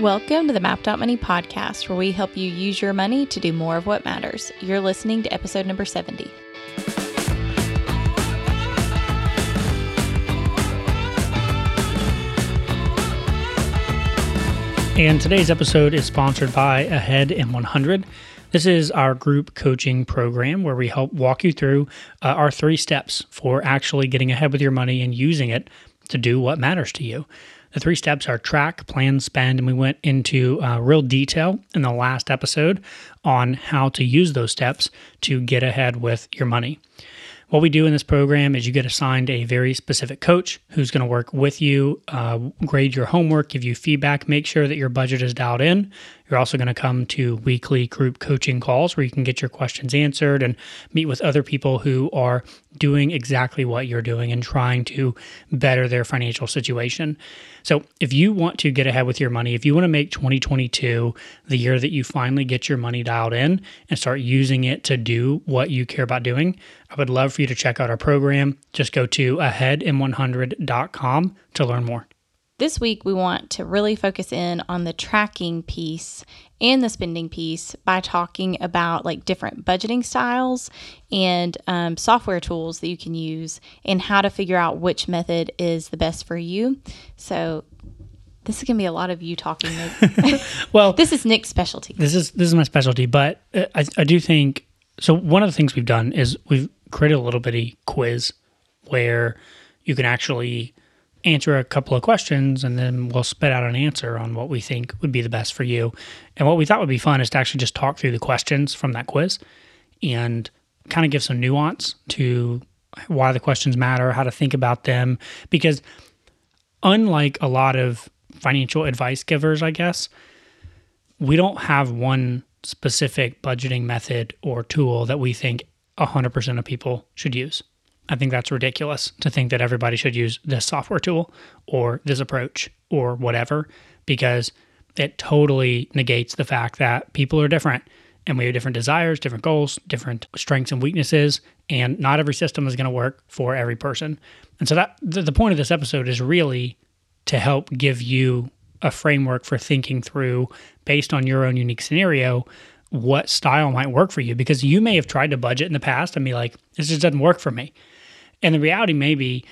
Welcome to the Mapped Out Money podcast, where we help you use your money to do more of what matters. You're listening to episode number 70. And today's episode is sponsored by Ahead in 100. This is our group coaching program where we help walk you through uh, our three steps for actually getting ahead with your money and using it to do what matters to you. The three steps are track, plan, spend, and we went into uh, real detail in the last episode on how to use those steps to get ahead with your money. What we do in this program is you get assigned a very specific coach who's going to work with you, uh, grade your homework, give you feedback, make sure that your budget is dialed in. You're also going to come to weekly group coaching calls where you can get your questions answered and meet with other people who are doing exactly what you're doing and trying to better their financial situation. So, if you want to get ahead with your money, if you want to make 2022 the year that you finally get your money dialed in and start using it to do what you care about doing, I would love for you to check out our program. Just go to aheadin100.com to learn more. This week, we want to really focus in on the tracking piece and the spending piece by talking about like different budgeting styles and um, software tools that you can use and how to figure out which method is the best for you. So, this is gonna be a lot of you talking. Well, this is Nick's specialty. this is this is my specialty, but uh, I, I do think so. One of the things we've done is we've created a little bitty quiz where you can actually answer a couple of questions and then we'll spit out an answer on what we think would be the best for you. And what we thought would be fun is to actually just talk through the questions from that quiz and kind of give some nuance to why the questions matter, how to think about them. Because unlike a lot of financial advice givers, I guess, we don't have one specific budgeting method or tool that we think 100% of people should use. I think that's ridiculous to think that everybody should use this software tool or this approach or whatever, because it totally negates the fact that people are different and we have different desires, different goals, different strengths and weaknesses, and not every system is going to work for every person. And so that the, point of this episode is really to help give you a framework for thinking through based on your own unique scenario what style might work for you because you may have tried to budget in the past and be like this just doesn't work for me and the reality may be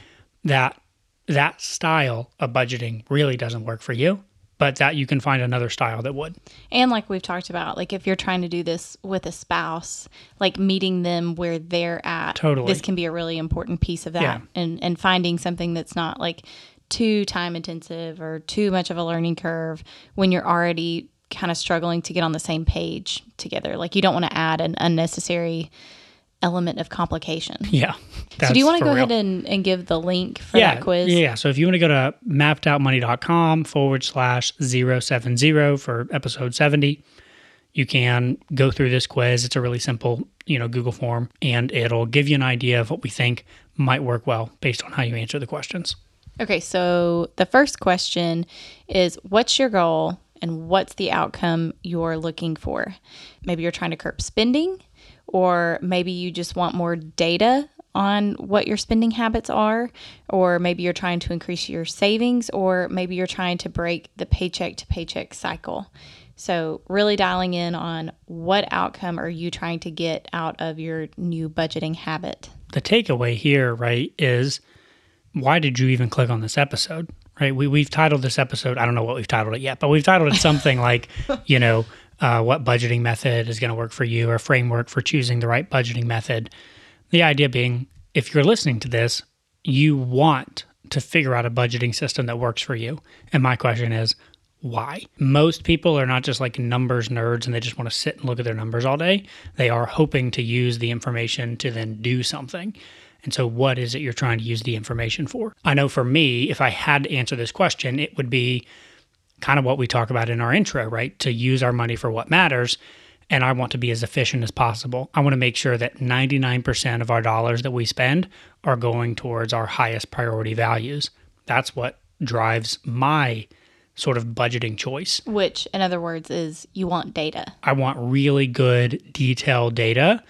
that that style of budgeting really doesn't work for you but that you can find another style that would And like we've talked about, like if you're trying to do this with a spouse, like meeting them where they're at, Totally. this can be a really important piece of that. Yeah. And and finding something that's not like too time intensive or too much of a learning curve when you're already kind of struggling to get on the same page together. Like you don't want to add an unnecessary element of complication. yeah so do you want to go real. ahead and, and give the link for yeah, that quiz? Yeah. So if you want to go to mappedoutmoney.com forward slash 070 for episode 70, you can go through this quiz. It's a really simple, you know, Google form and it'll give you an idea of what we think might work well based on how you answer the questions. Okay, so the first question is what's your goal and what's the outcome you're looking for? Maybe you're trying to curb spending, or maybe you just want more data on what your spending habits are, or maybe you're trying to increase your savings, or maybe you're trying to break the paycheck to paycheck cycle. So, really dialing in on what outcome are you trying to get out of your new budgeting habit? The takeaway here, right, is why did you even click on this episode? Right. We, we've titled this episode, I don't know what we've titled it yet, but we've titled it something like, you know, uh, what budgeting method is going to work for you or framework for choosing the right budgeting method. The idea being, if you're listening to this, you want to figure out a budgeting system that works for you. And my question is, why? Most people are not just like numbers nerds and they just want to sit and look at their numbers all day. They are hoping to use the information to then do something. And so, what is it you're trying to use the information for? I know for me, if I had to answer this question, it would be kind of what we talk about in our intro, right? To use our money for what matters. And I want to be as efficient as possible. I want to make sure that 99% of our dollars that we spend are going towards our highest priority values. That's what drives my sort of budgeting choice. Which, in other words, is you want data. I want really good, detailed data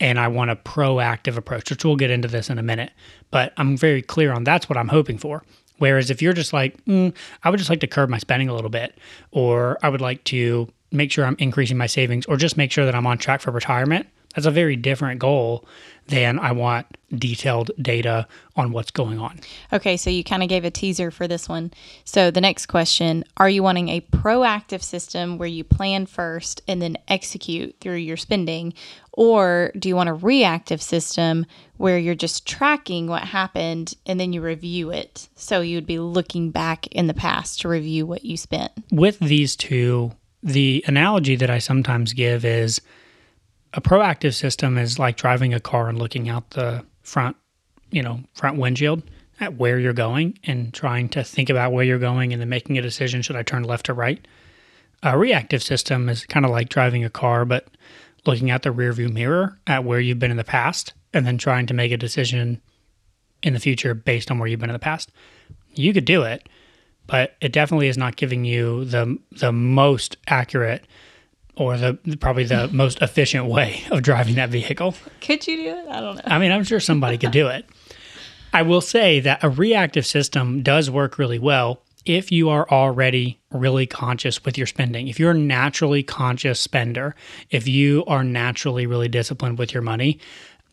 and I want a proactive approach, which we'll get into this in a minute. But I'm very clear on that's what I'm hoping for. Whereas if you're just like, mm, I would just like to curb my spending a little bit, or I would like to make sure I'm increasing my savings, or just make sure that I'm on track for retirement, that's a very different goal than I want detailed data on what's going on. Okay, so you kind of gave a teaser for this one. So the next question Are you wanting a proactive system where you plan first and then execute through your spending? Or do you want a reactive system where you're just tracking what happened and then you review it? So you would be looking back in the past to review what you spent. With these two, the analogy that I sometimes give is a proactive system is like driving a car and looking out the front, you know, front windshield at where you're going and trying to think about where you're going and then making a decision should I turn left or right. A reactive system is kind of like driving a car, but looking at the rearview mirror at where you've been in the past and then trying to make a decision in the future based on where you've been in the past. You could do it, but it definitely is not giving you the the most accurate or the probably the most efficient way of driving that vehicle. Could you do it? I don't know. I mean, I'm sure somebody could do it. I will say that a reactive system does work really well if you are already really conscious with your spending. If you're a naturally conscious spender, if you are naturally really disciplined with your money,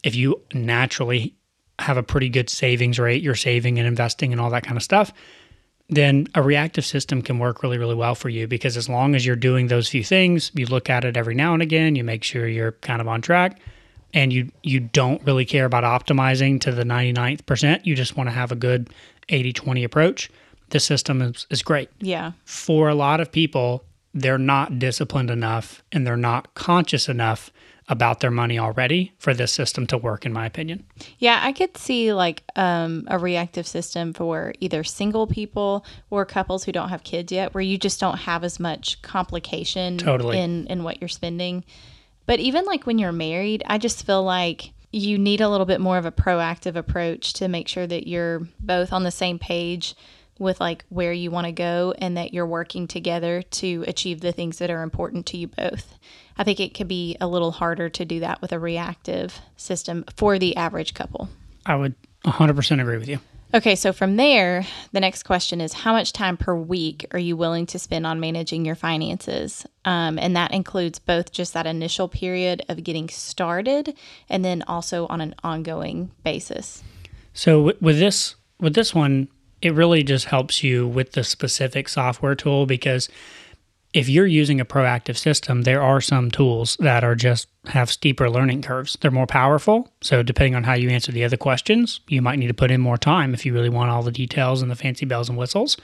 if you naturally have a pretty good savings rate, you're saving and investing and all that kind of stuff, then a reactive system can work really, really well for you because as long as you're doing those few things, you look at it every now and again, you make sure you're kind of on track and you you don't really care about optimizing to the 99th percent. You just want to have a good 80-20 approach. This system is, is great. Yeah. For a lot of people, they're not disciplined enough and they're not conscious enough about their money already for this system to work, in my opinion. Yeah, I could see like um, a reactive system for either single people or couples who don't have kids yet, where you just don't have as much complication Totally. in in what you're spending. But even like when you're married, I just feel like you need a little bit more of a proactive approach to make sure that you're both on the same page with like where you want to go and that you're working together to achieve the things that are important to you both. I think it could be a little harder to do that with a reactive system for the average couple. I would 100% agree with you. Okay, so from there, the next question is how much time per week are you willing to spend on managing your finances? Um, and that includes both just that initial period of getting started and then also on an ongoing basis. So with this with this one, it really just helps you with the specific software tool because if you're using a proactive system, there are some tools that are just have steeper learning curves. They're more powerful. So depending on how you answer the other questions, you might need to put in more time if you really want all the details and the fancy bells and whistles.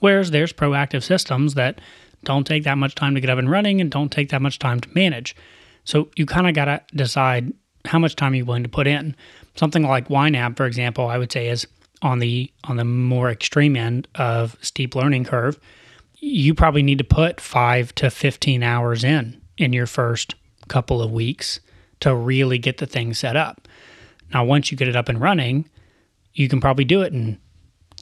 Whereas there's proactive systems that don't take that much time to get up and running and don't take that much time to manage. So you kind of got to decide how much time you're willing to put in. Something like YNAB, for example, I would say is on the on the more extreme end of steep learning curve you probably need to put five to 15 hours in in your first couple of weeks to really get the thing set up. Now, once you get it up and running, you can probably do it in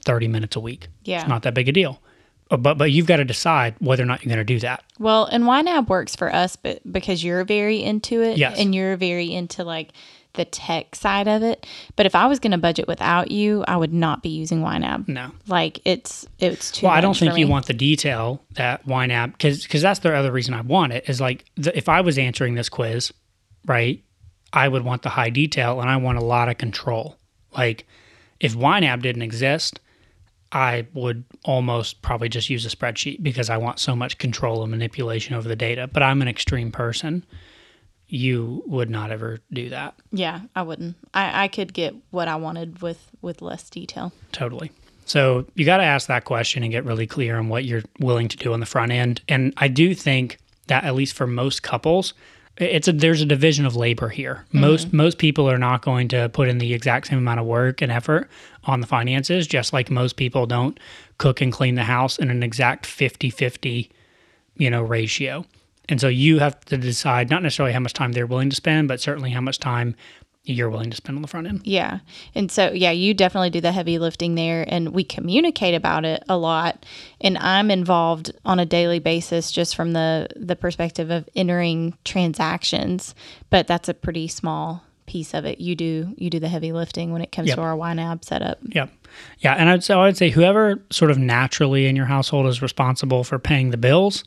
30 minutes a week. Yeah. It's not that big a deal. Uh, But but you've got to decide whether or not you're going to do that. Well, and YNAB works for us, but because you're very into it, Yes. and you're very into like the tech side of it. But if I was going to budget without you, I would not be using YNAB. No. Like it's it's too. Well, I don't think you want the detail that YNAB because because that's the other reason I want it is like the, if I was answering this quiz, right, I would want the high detail and I want a lot of control. Like if YNAB didn't exist, I would almost probably just use a spreadsheet because I want so much control and manipulation over the data. But I'm an extreme person. You would not ever do that. Yeah, I wouldn't. I I could get what I wanted with with less detail. Totally. So you got to ask that question and get really clear on what you're willing to do on the front end. And I do think that at least for most couples, it's a there's a division of labor here. Mm-hmm. Most most people are not going to put in the exact same amount of work and effort on the finances, just like most people don't cook and clean the house in an exact 50-50, you know, ratio. And so you have to decide not necessarily how much time they're willing to spend, but certainly how much time you're willing to spend on the front end. Yeah. And so, yeah, you definitely do the heavy lifting there. And we communicate about it a lot. And I'm involved on a daily basis just from the, the perspective of entering transactions. But that's a pretty small piece of it. You do you do the heavy lifting when it comes Yep. to our YNAB setup. Yep. Yeah, and I'd so I'd say whoever sort of naturally in your household is responsible for paying the bills,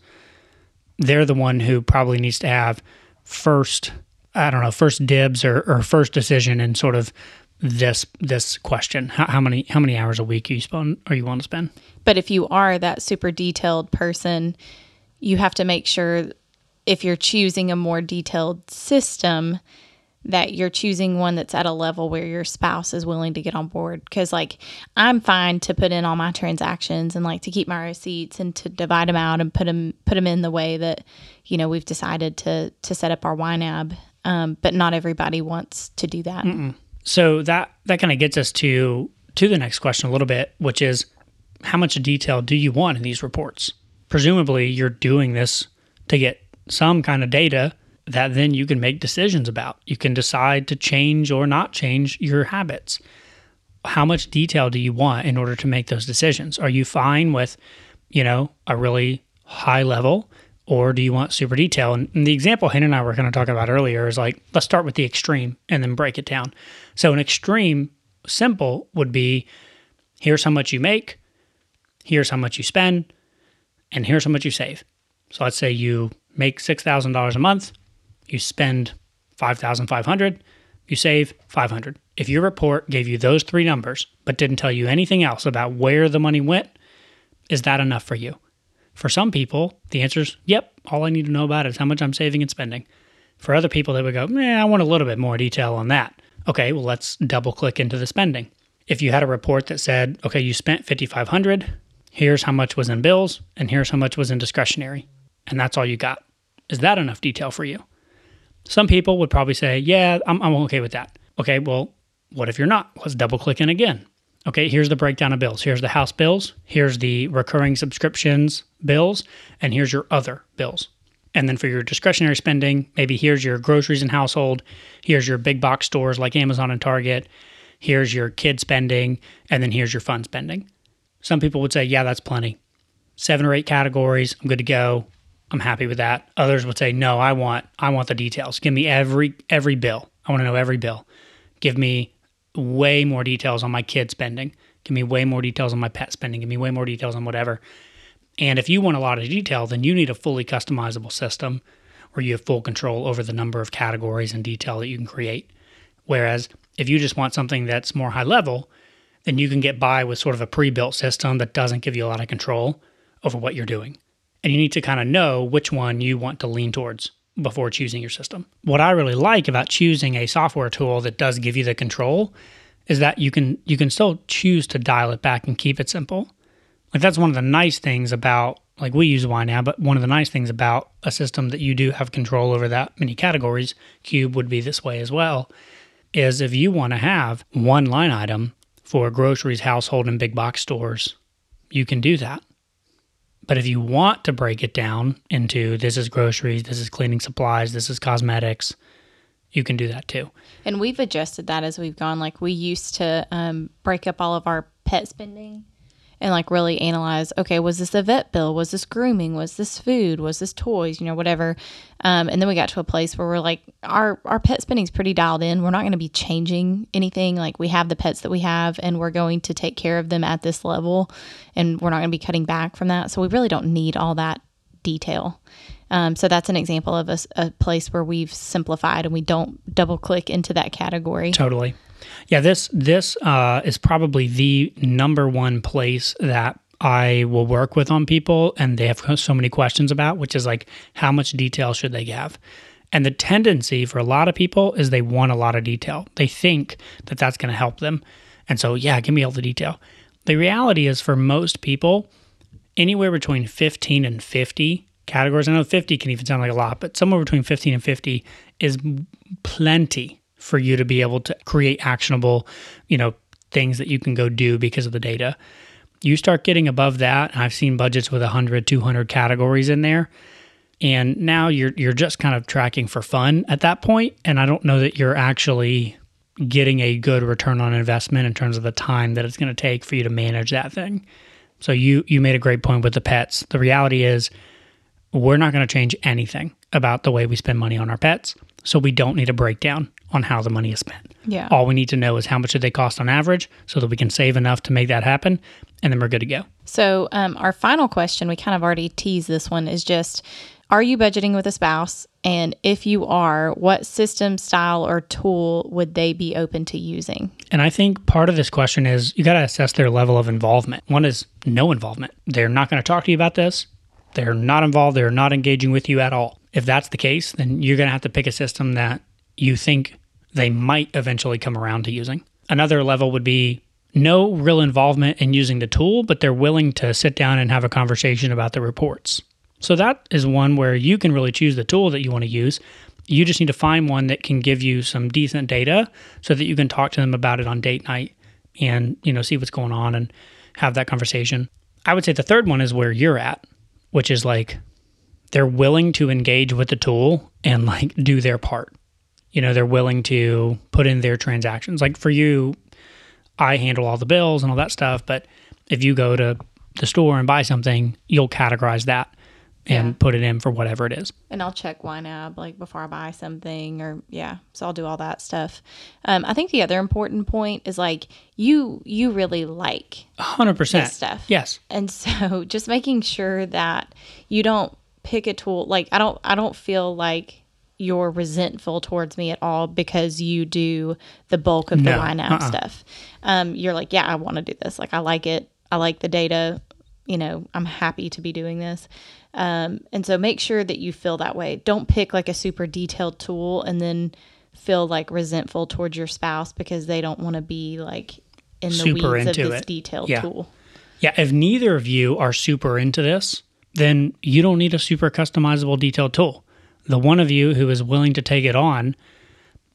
they're the one who probably needs to have first I don't know first dibs or, or first decision in sort of this this question. How, how many how many hours a week you spend or you want to spend? But if you are that super detailed person, you have to make sure if you're choosing a more detailed system that you're choosing one that's at a level where your spouse is willing to get on board. Because like i'm fine to put in all my transactions and like to keep my receipts and to divide them out and put them put them in the way that you know we've decided to to set up our YNAB um, but not everybody wants to do that. Mm-mm. so that that kind of gets us to to the next question a little bit which is how much detail do you want in these reports? Presumably you're doing this to get some kind of data that then you can make decisions about. You can decide to change or not change your habits. How much detail do you want in order to make those decisions? Are you fine with, you know, a really high level or do you want super detail? And, the example Hen and I were kind of talking about earlier is like, let's start with the extreme and then break it down. So, an extreme, simple would be here's how much you make, here's how much you spend, and here's how much you save. So, let's say you make $6,000 a month you spend 5500 you save 500 if your report gave you those three numbers but didn't tell you anything else about where the money went is that enough for you? For some people the answer is yep all i need to know about is how much i'm saving and spending. For other people they would go eh, i want a little bit more detail on that. Okay well let's double click into the spending. If you had a report that said okay you spent 5500 here's how much was in bills and here's how much was in discretionary and that's all you got is that enough detail for you some people would probably say, yeah, I'm, I'm okay with that. Okay, well, what if you're not? Let's double click in again. Okay, here's the breakdown of bills. Here's the house bills, here's the recurring subscriptions bills, and here's your other bills. And then for your discretionary spending, maybe here's your groceries and household, here's your big box stores like Amazon and Target, here's your kid spending, and then here's your fun spending. Some people would say, yeah, that's plenty. Seven or eight categories, I'm good to go. I'm happy with that. Others would say, no, I want I want the details. Give me every every bill. I want to know every bill. Give me way more details on my kid spending. Give me way more details on my pet spending. Give me way more details on whatever. And if you want a lot of detail, then you need a fully customizable system where you have full control over the number of categories and detail that you can create. Whereas if you just want something that's more high level, then you can get by with sort of a pre built system that doesn't give you a lot of control over what you're doing and you need to kind of know which one you want to lean towards before choosing your system. What I really like about choosing a software tool that does give you the control is that you can you can still choose to dial it back and keep it simple. Like that's one of the nice things about like we use YNAB, but one of the nice things about a system that you do have control over that many categories, Qube would be this way as well, is if you want to have one line item for groceries, household, and big box stores, you can do that. But if you want to break it down into this is groceries, this is cleaning supplies, this is cosmetics, you can do that too. And we've adjusted that as we've gone. Like we used to um, break up all of our pet spending and like really analyze okay was this a vet bill? Was this grooming? Was this food? Was this toys? You know whatever. Um, and then we got to a place where we're like our our pet spending's pretty dialed in. We're not going to be changing anything. Like we have the pets that we have and we're going to take care of them at this level and we're not going to be cutting back from that. So we really don't need all that detail. Um, so that's an example of a, a place where we've simplified and we don't double click into that category. Totally yeah, this this uh, is probably the number one place that I will work with on people, and they have so many questions about, which is like how much detail should they have. And the tendency for a lot of people is they want a lot of detail. They think that that's going to help them. And so, yeah, give me all the detail. The reality is, for most people, anywhere between 15 and 50 categories, I know 50 can even sound like a lot, but somewhere between 15 and 50 is plenty for you to be able to create actionable, you know, things that you can go do because of the data. You start getting above that, I've seen budgets with 100, 200 categories in there. And now you're you're just kind of tracking for fun at that point, and I don't know that you're actually getting a good return on investment in terms of the time that it's going to take for you to manage that thing. So you you made a great point with the pets. The reality is we're not going to change anything about the way we spend money on our pets. So we don't need a breakdown on how the money is spent. Yeah. All we need to know is how much do they cost on average so that we can save enough to make that happen and then we're good to go. So, um, our final question, we kind of already teased this one, is just Are you budgeting with a spouse? And if you are, what system, style, or tool would they be open to using? And I think part of this question is you got to assess their level of involvement. One is no involvement. They're not going to talk to you about this. They're not involved. They're not engaging with you at all. If that's the case, then you're going to have to pick a system that you think they might eventually come around to using. Another level would be no real involvement in using the tool, but they're willing to sit down and have a conversation about the reports. So that is one where you can really choose the tool that you want to use. You just need to find one that can give you some decent data so that you can talk to them about it on date night and, you know, see what's going on and have that conversation. I would say the third one is where you're at, which is like they're willing to engage with the tool and like do their part. You know, they're willing to put in their transactions. Like for you, I handle all the bills and all that stuff, but if you go to the store and buy something, you'll categorize that and Yeah. put it in for whatever it is. And I'll check YNAB like before I buy something, or yeah, so I'll do all that stuff. Um, I think the other important point is like you you really like hundred percent This stuff. Yes. And so just making sure that you don't pick a tool like I don't I don't feel like you're resentful towards me at all because you do the bulk of the No, YNAB uh-uh. stuff. Um, you're like, yeah, I want to do this. Like I like it. I like the data. You know, I'm happy to be doing this. Um, and so make sure that you feel that way. Don't pick like a super detailed tool and then feel like resentful towards your spouse because they don't want to be like in the Super weeds of this it. detailed Yeah. tool. Yeah, if neither of you are super into this, then you don't need a super customizable detailed tool. The one of you who is willing to take it on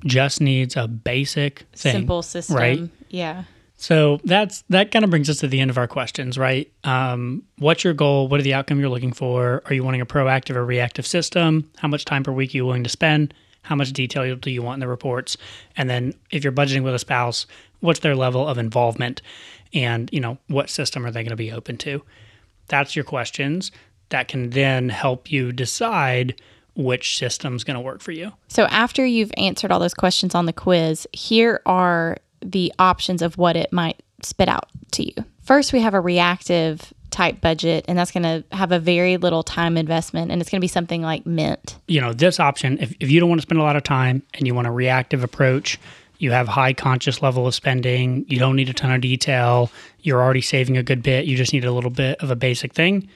just needs a basic thing. simple system. right? Yeah. So that's that kind of brings us to the end of our questions, right? Um, what's your goal? What are the outcome you're looking for? Are you wanting a proactive or reactive system? How much time per week are you willing to spend? How much detail do you want in the reports? And then if you're budgeting with a spouse, what's their level of involvement? And you know, what system are they going to be open to? That's your questions. That can then help you decide which system's going to work for you. So after you've answered all those questions on the quiz, here are the options of what it might spit out to you. First, we have a reactive type budget, and that's going to have a very little time investment, and it's going to be something like Mint. you know, this option, if, if you don't want to spend a lot of time and you want a reactive approach, you have high conscious level of spending, you don't need a ton of detail, you're already saving a good bit, you just need a little bit of a basic thing.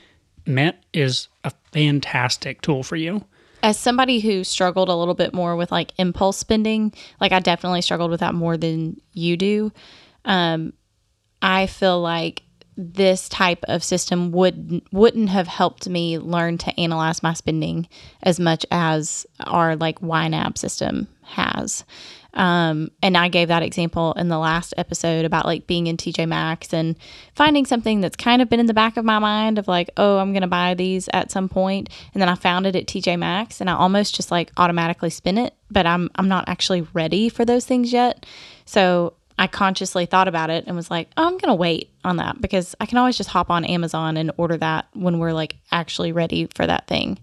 Mint is a fantastic tool for you. As somebody who struggled a little bit more with like impulse spending, like I definitely struggled with that more than you do. Um, I feel like this type of system would wouldn't have helped me learn to analyze my spending as much as our like YNAB system has. Um, and I gave that example in the last episode about like being in TJ Maxx and finding something that's kind of been in the back of my mind of like, oh, I'm going to buy these at some point. And then I found it at TJ Maxx and I almost just like automatically spin it, but I'm, I'm not actually ready for those things yet. So I consciously thought about it and was like, oh, I'm going to wait on that because I can always just hop on Amazon and order that when we're like actually ready for that thing.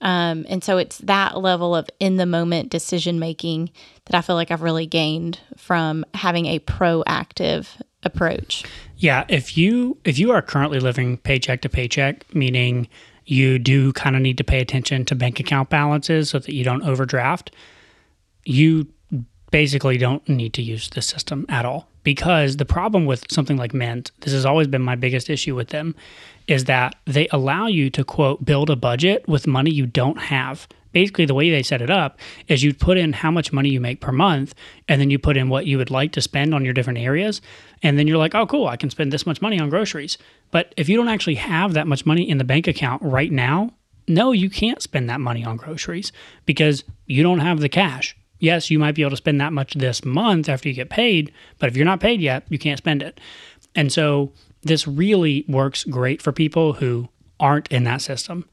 Um, and so it's that level of in the moment decision making that I feel like I've really gained from having a proactive approach. Yeah, if you if you are currently living paycheck to paycheck, meaning you do kind of need to pay attention to bank account balances so that you don't overdraft, you basically don't need to use the system at all. Because the problem with something like Mint, this has always been my biggest issue with them, is that they allow you to quote build a budget with money you don't have. Basically, the way they set it up is you put in how much money you make per month, and then you put in what you would like to spend on your different areas. And then you're like, oh, cool, I can spend this much money on groceries. But if you don't actually have that much money in the bank account right now, no, you can't spend that money on groceries because you don't have the cash. Yes, you might be able to spend that much this month after you get paid, but if you're not paid yet, you can't spend it. And so this really works great for people who aren't in that system.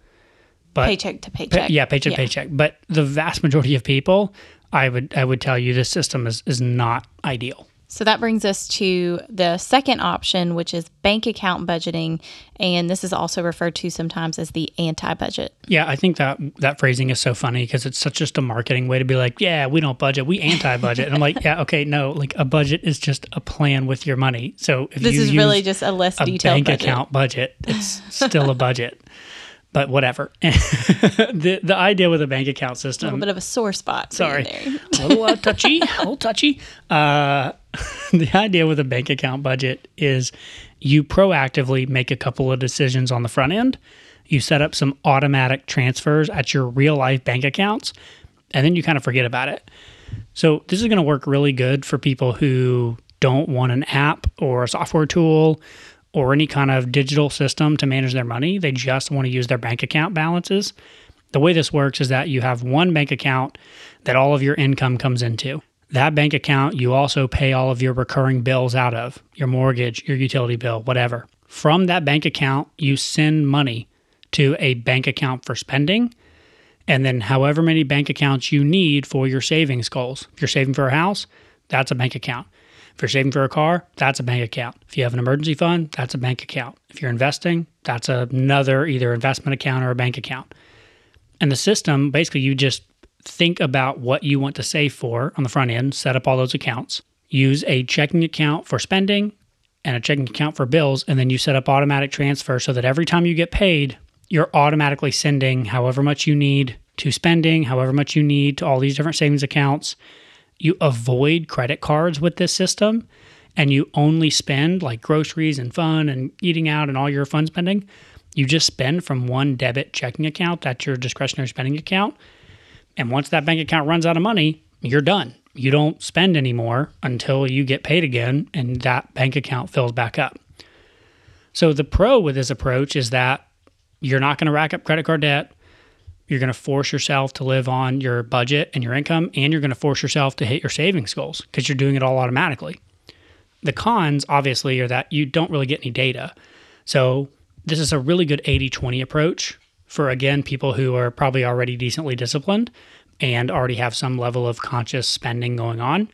But Paycheck to Pa- paycheck. yeah, paycheck to paycheck. But the vast majority of people, I would I would tell you this system is is not ideal. So that brings us to the second option, which is bank account budgeting. And this is also referred to sometimes as the anti budget. Yeah, I think that that phrasing is so funny because it's such just a marketing way to be like, yeah, we don't budget, we anti budget. and I'm like, yeah, okay, no, like a budget is just a plan with your money. So if This you is really just a less a detailed bank budget. account budget, it's still a budget. But whatever. the the idea with a bank account system. A little bit of a sore spot. Sorry. there. a little uh, touchy, a little touchy. Uh, the idea with a bank account budget is you proactively make a couple of decisions on the front end. You set up some automatic transfers at your real life bank accounts, and then you kind of forget about it. So, this is going to work really good for people who don't want an app or a software tool or any kind of digital system to manage their money. They just want to use their bank account balances. The way this works is that you have one bank account that all of your income comes into. That bank account, you also pay all of your recurring bills out of your mortgage, your utility bill, whatever. From that bank account, you send money to a bank account for spending, and then however many bank accounts you need for your savings goals. If you're saving for a house, that's a bank account. If you're saving for a car, that's a bank account. If you have an emergency fund, that's a bank account. If you're investing, that's another either investment account or a bank account. And the system, basically, you just think about what you want to save for on the front end, set up all those accounts, use a checking account for spending and a checking account for bills, and then you set up automatic transfer so that every time you get paid, you're automatically sending however much you need to spending, however much you need to all these different savings accounts. You avoid credit cards with this system and you only spend like groceries and fun and eating out and all your fun spending. You just spend from one debit checking account, that's your discretionary spending account. And once that bank account runs out of money, you're done. You don't spend anymore until you get paid again and that bank account fills back up. So the pro with this approach is that you're not going to rack up credit card debt. You're going to force yourself to live on your budget and your income, and you're going to force yourself to hit your savings goals because you're doing it all automatically. The cons, obviously, are that you don't really get any data. So, this is a really good 80 20 approach for, again, people who are probably already decently disciplined and already have some level of conscious spending going on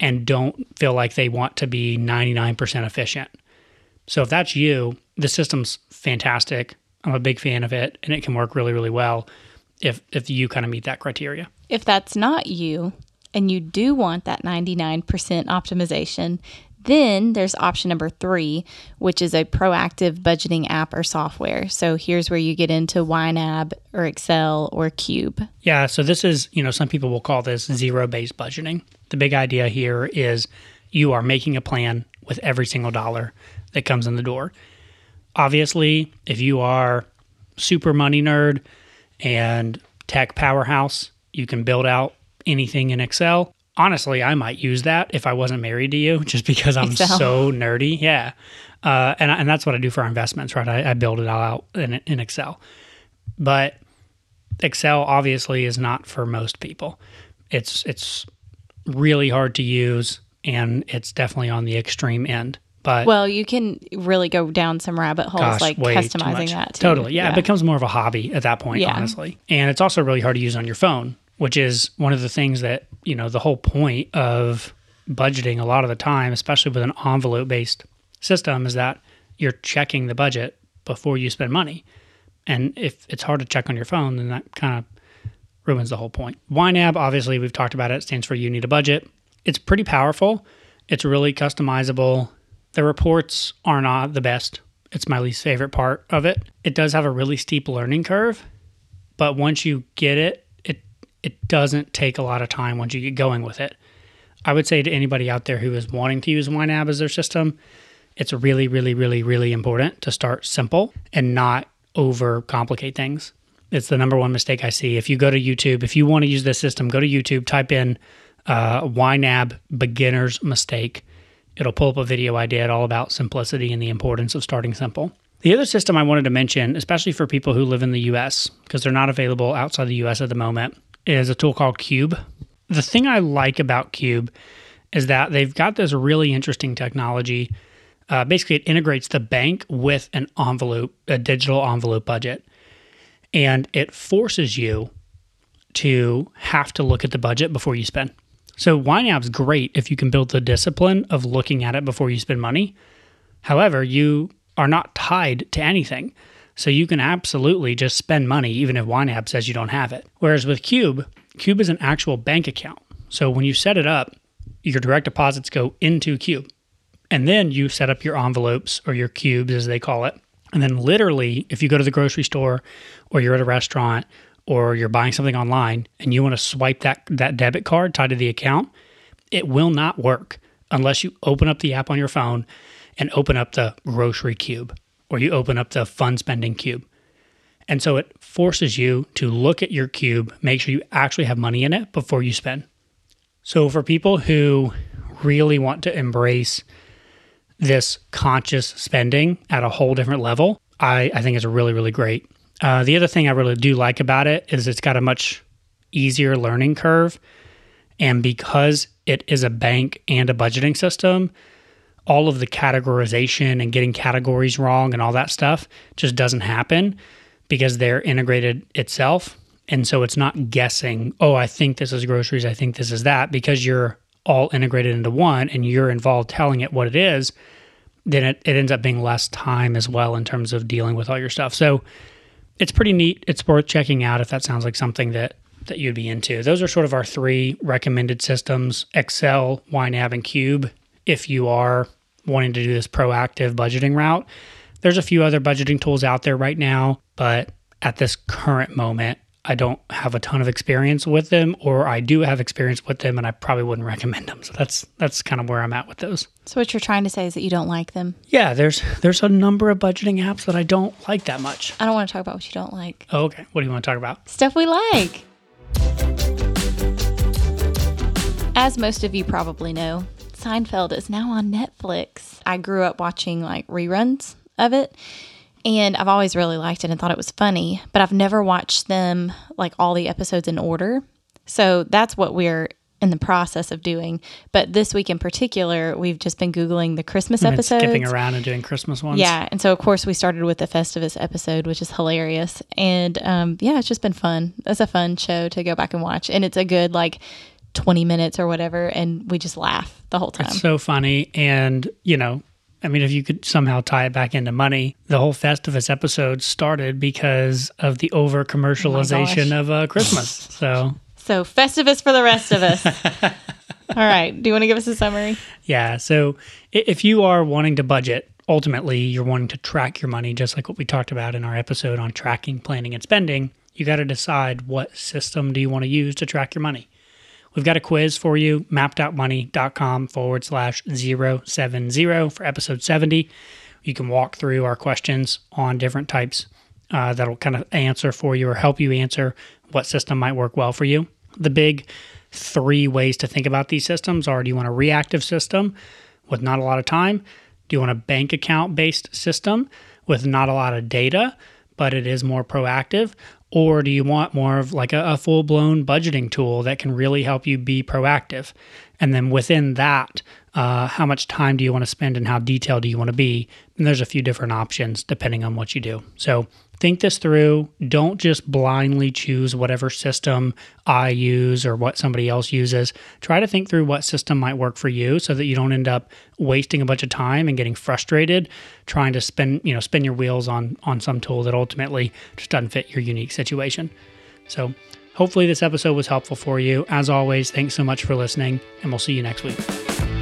and don't feel like they want to be 99% efficient. So, if that's you, the system's fantastic. I'm a big fan of it and it can work really, really well if, if you kind of meet that criteria. If that's not you and you do want that 99% optimization, then there's option number three, which is a proactive budgeting app or software. So here's where you get into YNAB or Excel or Qube. Yeah, so this is, you know, some people will call this zero based budgeting. The big idea here is you are making a plan with every single dollar that comes in the door. Obviously, if you are super money nerd and tech powerhouse, you can build out anything in Excel. Honestly, I might use that if I wasn't married to you, just because I'm Excel. so nerdy. Yeah, uh, and and that's what I do for our investments, right? I, I build it all out in, in Excel, but Excel obviously is not for most people. It's it's really hard to use, and it's definitely on the extreme end. But Well, you can really go down some rabbit holes gosh, like customizing that too. Totally, yeah, It becomes more of a hobby at that point, Yeah. honestly. And it's also really hard to use on your phone, which is one of the things that you know the whole point of budgeting. A lot of the time, especially with an envelope-based system, is that you're checking the budget before you spend money. And if it's hard to check on your phone, then that kind of ruins the whole point. YNAB, obviously, we've talked about it, stands for You Need a Budget. It's pretty powerful. It's really customizable. The reports are not the best. It's my least favorite part of it. It does have a really steep learning curve, but once you get it, it it doesn't take a lot of time once you get going with it. I would say to anybody out there who is wanting to use YNAB as their system, it's really, really, really, really important to start simple and not overcomplicate things. It's the number one mistake I see. If you go to YouTube, if you want to use this system, go to YouTube, type in uh, YNAB beginner's mistake. It'll pull up a video I did all about simplicity and the importance of starting simple. The other system I wanted to mention, especially for people who live in the US, because they're not available outside the US at the moment, is a tool called Qube. The thing I like about Qube is that they've got this really interesting technology. Uh, basically, it integrates the bank with an envelope, a digital envelope budget, and it forces you to have to look at the budget before you spend. So YNAB's great if you can build the discipline of looking at it before you spend money. However, you are not tied to anything. So you can absolutely just spend money even if YNAB says you don't have it. Whereas with Qube, Qube is an actual bank account. So when you set it up, your direct deposits go into Qube. And then you set up your envelopes or your cubes as they call it. And then literally, if you go to the grocery store or you're at a restaurant or you're buying something online and you want to swipe that that debit card tied to the account, it will not work unless you open up the app on your phone and open up the grocery cube or you open up the fun spending cube. And so it forces you to look at your cube, make sure you actually have money in it before you spend. So for people who really want to embrace this conscious spending at a whole different level, I, I think it's a really, really great. Uh, the other thing I really do like about it is it's got a much easier learning curve. And because it is a bank and a budgeting system, all of the categorization and getting categories wrong and all that stuff just doesn't happen because they're integrated itself. And so it's not guessing, oh, I think this is groceries, I think this is that, because you're all integrated into one and you're involved telling it what it is, then it, it ends up being less time as well in terms of dealing with all your stuff. So it's pretty neat. It's worth checking out if that sounds like something that that you'd be into. Those are sort of our three recommended systems Excel, YNAB, and Qube. If you are wanting to do this proactive budgeting route, there's a few other budgeting tools out there right now, but at this current moment, I don't have a ton of experience with them, or I do have experience with them, and I probably wouldn't recommend them. So that's that's kind of where I'm at with those. So what you're trying to say is that you don't like them. Yeah, there's there's a number of budgeting apps that I don't like that much. I don't want to talk about what you don't like. Oh, okay. What do you want to talk about? Stuff we like. As most of you probably know, Seinfeld is now on Netflix. I grew up watching like reruns of it and I've always really liked it and thought it was funny, but I've never watched them like all the episodes in order. So that's what we're in the process of doing. But this week in particular, we've just been Googling the Christmas And episodes. skipping around and doing Christmas ones. Yeah. And so, of course, we started with the Festivus episode, which is hilarious. And um, yeah, it's just been fun. It's a fun show to go back and watch. And it's a good, like, 20 minutes or whatever. And we just laugh the whole time. It's so funny. And, you know, I mean, if you could somehow tie it back into money, the whole Festivus episode started because of the over commercialization gosh. of uh, Christmas. so, so, Festivus for the rest of us. All right. Do you want to give us a summary? yeah. So, if you are wanting to budget, ultimately you're wanting to track your money, just like what we talked about in our episode on tracking, planning, and spending. You got to decide what system do you want to use to track your money. We've got a quiz for you, mappedoutmoney.com forward slash 070 for episode 70. You can walk through our questions on different types uh, that'll kind of answer for you or help you answer what system might work well for you. The big three ways to think about these systems are do you want a reactive system with not a lot of time? Do you want a bank account based system with not a lot of data, but it is more proactive? Or do you want more of like a, a full blown budgeting tool that can really help you be proactive? And then within that, uh, how much time do you want to spend and how detailed do you want to be? And there's a few different options depending on what you do. So think this through. Don't just blindly choose whatever system I use or what somebody else uses. Try to think through what system might work for you so that you don't end up wasting a bunch of time and getting frustrated trying to spin, you know, spin your wheels on on some tool that ultimately just doesn't fit your unique situation. So hopefully this episode was helpful for you. As always, thanks so much for listening, and we'll see you next week.